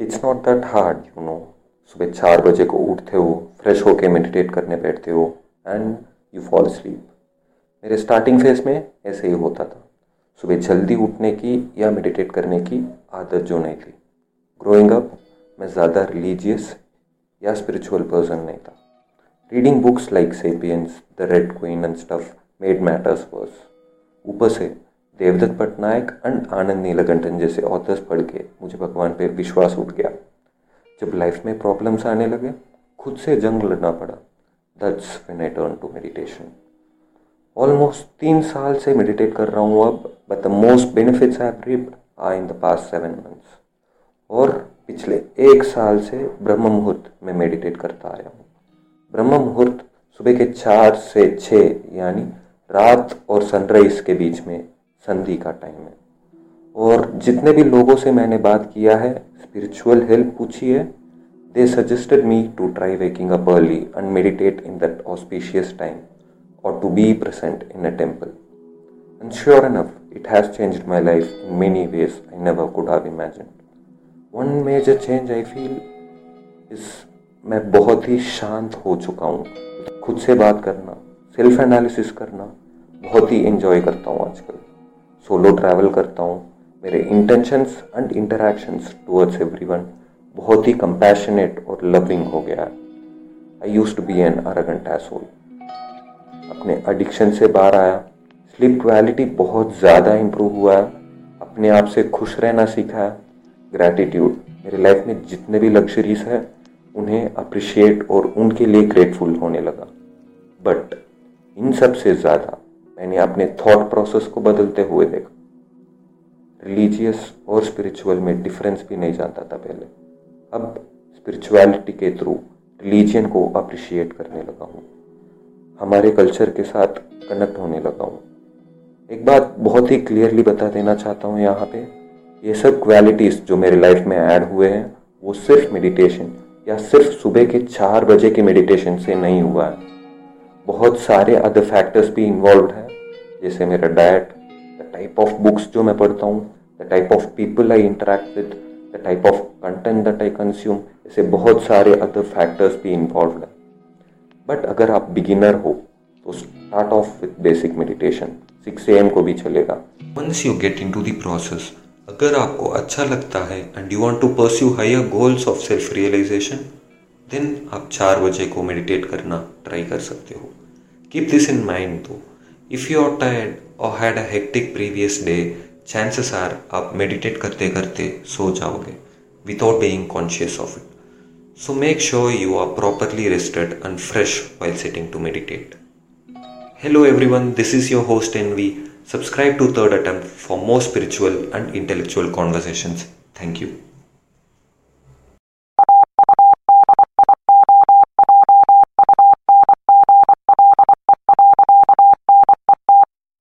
It's not that hard you know सुबह चार बजे को उठते हो फ्रेश होके मेडिटेट करने बैठते हो एंड यू फॉल स्लीप मेरे स्टार्टिंग फ़ेज़ में ऐसे ही होता था। सुबह जल्दी उठने की या मेडिटेट करने की आदत जो नहीं थी। ग्रोइंग अप मैं ज़्यादा रिलीजियस या स्पिरिचुअल पर्सन नहीं था। Reading books like Sapiens the Red Queen and stuff made matters worse ऊपर से देवदत्त पटनायक एंड आनंद नीलकंठन जैसे ऑथर्स पढ़ के मुझे भगवान पे विश्वास उठ गया। जब लाइफ में प्रॉब्लम्स आने लगे, खुद से जंग लड़ना पड़ा। That's when I turn to meditation almost तीन साल से मेडिटेट कर रहा हूँ अब but the most benefits I have reaped are in the past seven months और पिछले एक साल से ब्रह्म मुहूर्त में मेडिटेट करता आया हूँ। ब्रह्म मुहूर्त सुबह के चार से छः यानी रात और सनराइज के बीच में संधि का टाइम है। और जितने भी लोगों से मैंने बात किया है स्पिरिचुअल हेल्प पूछी है they suggested me to try waking up early and meditate in that auspicious time और to be present in a temple and sure enough it has changed my life in many ways I never could have imagine one major change I feel is मैं बहुत ही शांत हो चुका हूँ। खुद से बात करना सेल्फ एनालिसिस करना, बहुत ही इंजॉय करता हूँ आजकल। सोलो ट्रैवल करता हूँ। मेरे intentions and interactions towards everyone बहुत ही कंपैशनेट और लविंग हो गया है। I used to be an arrogant asshole अपने एडिक्शन से बाहर आया। स्लीप क्वालिटी बहुत ज़्यादा इम्प्रूव हुआ है। अपने आप से खुश रहना सीखा है। ग्रैटिट्यूड मेरे लाइफ में जितने भी लग्जरीज है, उन्हें अप्रिशिएट और उनके लिए ग्रेटफुल होने लगा। बट इन सबसे ज़्यादा मैंने अपने थॉट प्रोसेस को बदलते हुए देखा। रिलीजियस और स्पिरिचुअल में डिफरेंस भी नहीं जानता था पहले। अब स्पिरिचुअलिटी के थ्रू रिलीजियन को अप्रिशिएट करने लगा हूँ। हमारे कल्चर के साथ कनेक्ट होने लगा हूँ। एक बात बहुत ही क्लियरली बता देना चाहता हूँ यहाँ पे। ये सब क्वालिटीज़ जो मेरे लाइफ में ऐड हुए हैं, वो सिर्फ़ मेडिटेशन या सिर्फ़ सुबह के चार बजे के मेडिटेशन से नहीं हुआ है। बहुत सारे अदर फैक्टर्स भी इन्वॉल्व हैं, जैसे मेरा diet the type of books जो मैं पढ़ता हूँ the type of people I interact with the type of content that I consume ऐसे बहुत सारे अदर फैक्टर्स भी इन्वॉल्व है। बट अगर आप बिगिनर हो तो start off with basic meditation six A को भी चलेगा। Once you get in to the process अगर आपको अच्छा लगता है and you want to pursue higher goals of self realisation दिन आप चार बजे को मेडिटेट करना ट्राई कर सकते हो। Keep this in mind though if you are tired और had a hectic previous day chances are आप मेडिटेट करते करते सो जाओगे without being conscious of it so make sure you are properly rested and fresh while setting to meditate hello everyone this is your host N V subscribe to third attempt for more spiritual and intellectual conversation thank you